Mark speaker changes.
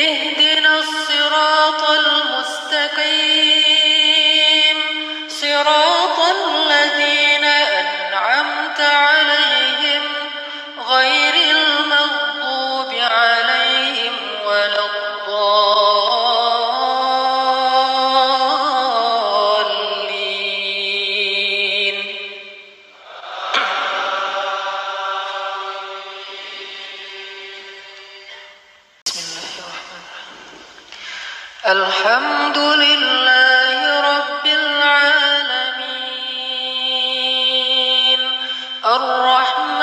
Speaker 1: اهدنا الصراط المستقيم. الحمد لله رب العالمين الرحمن